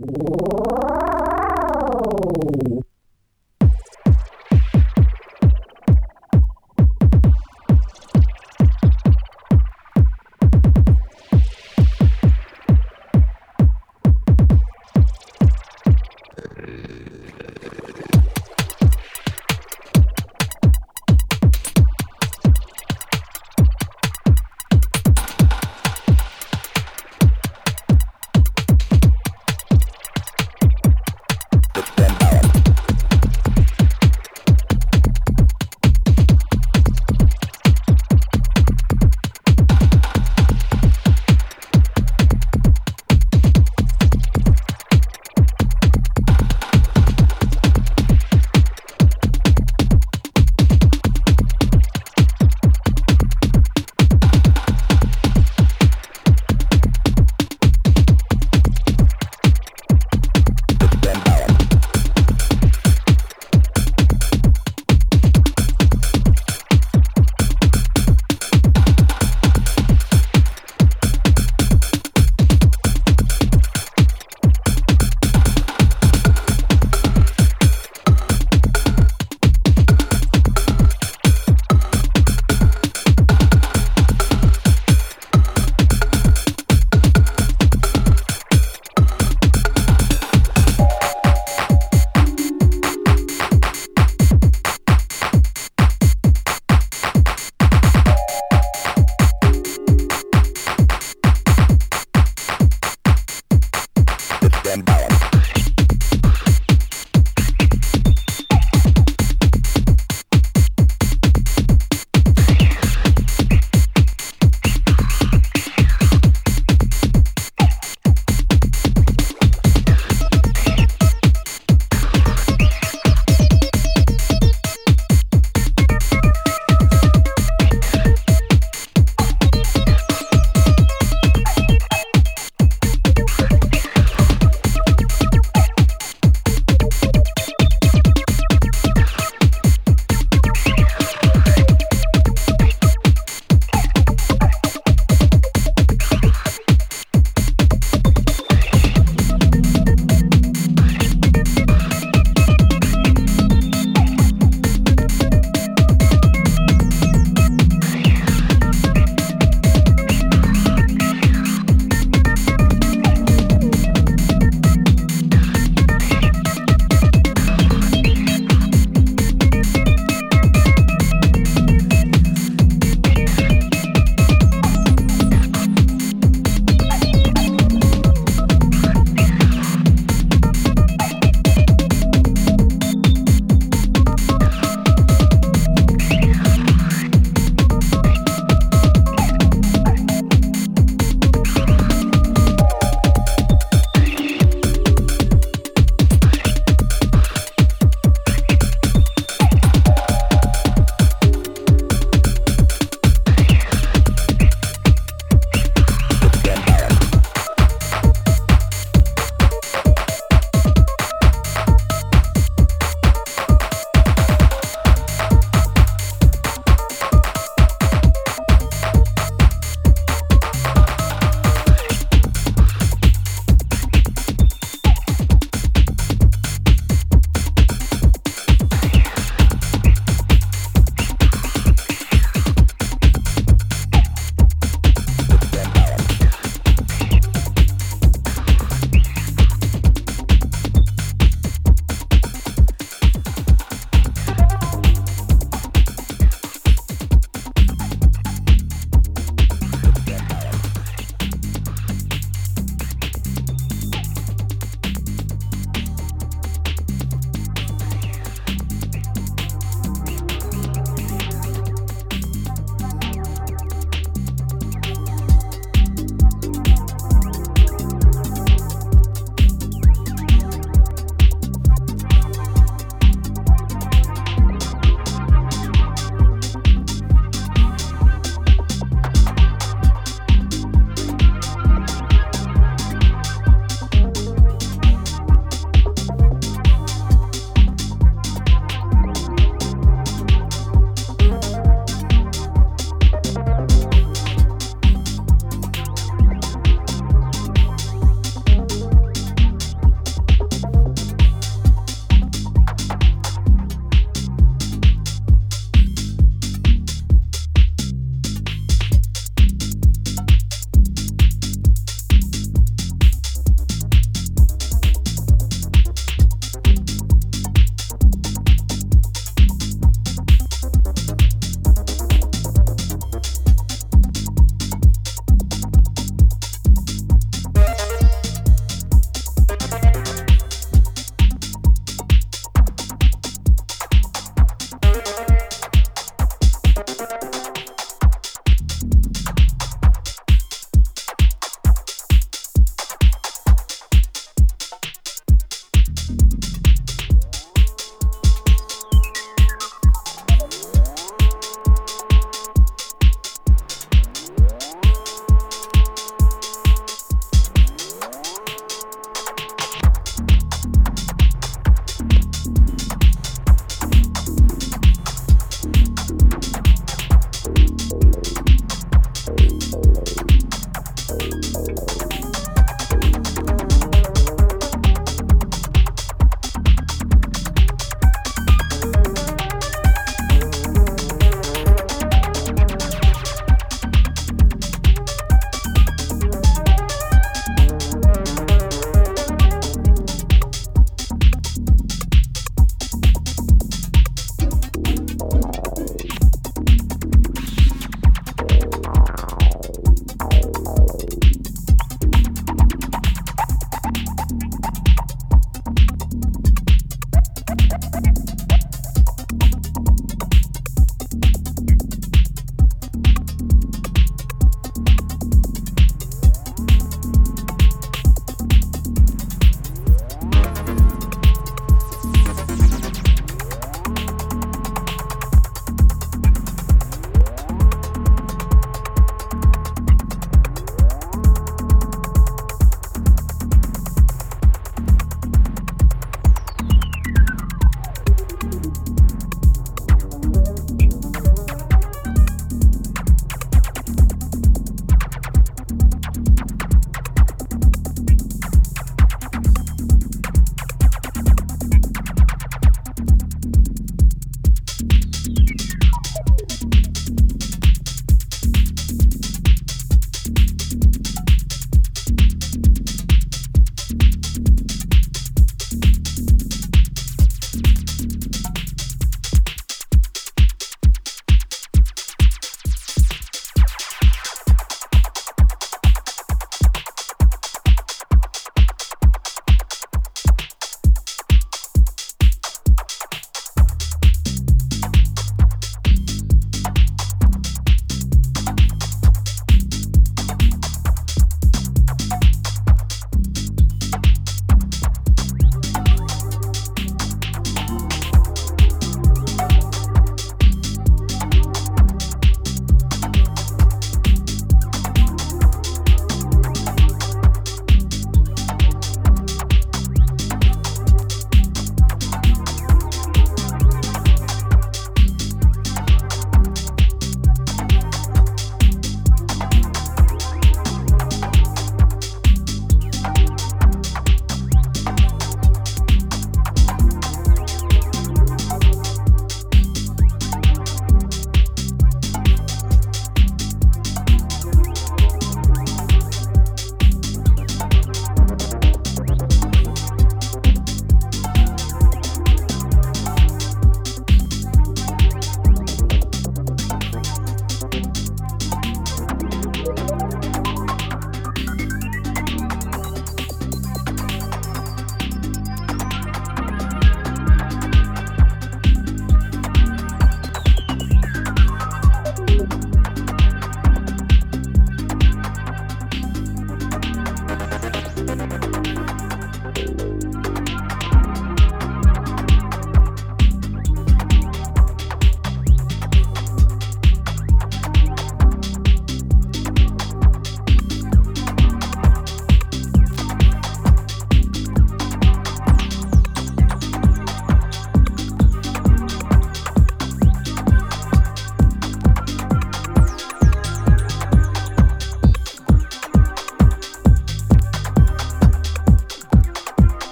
Whoa.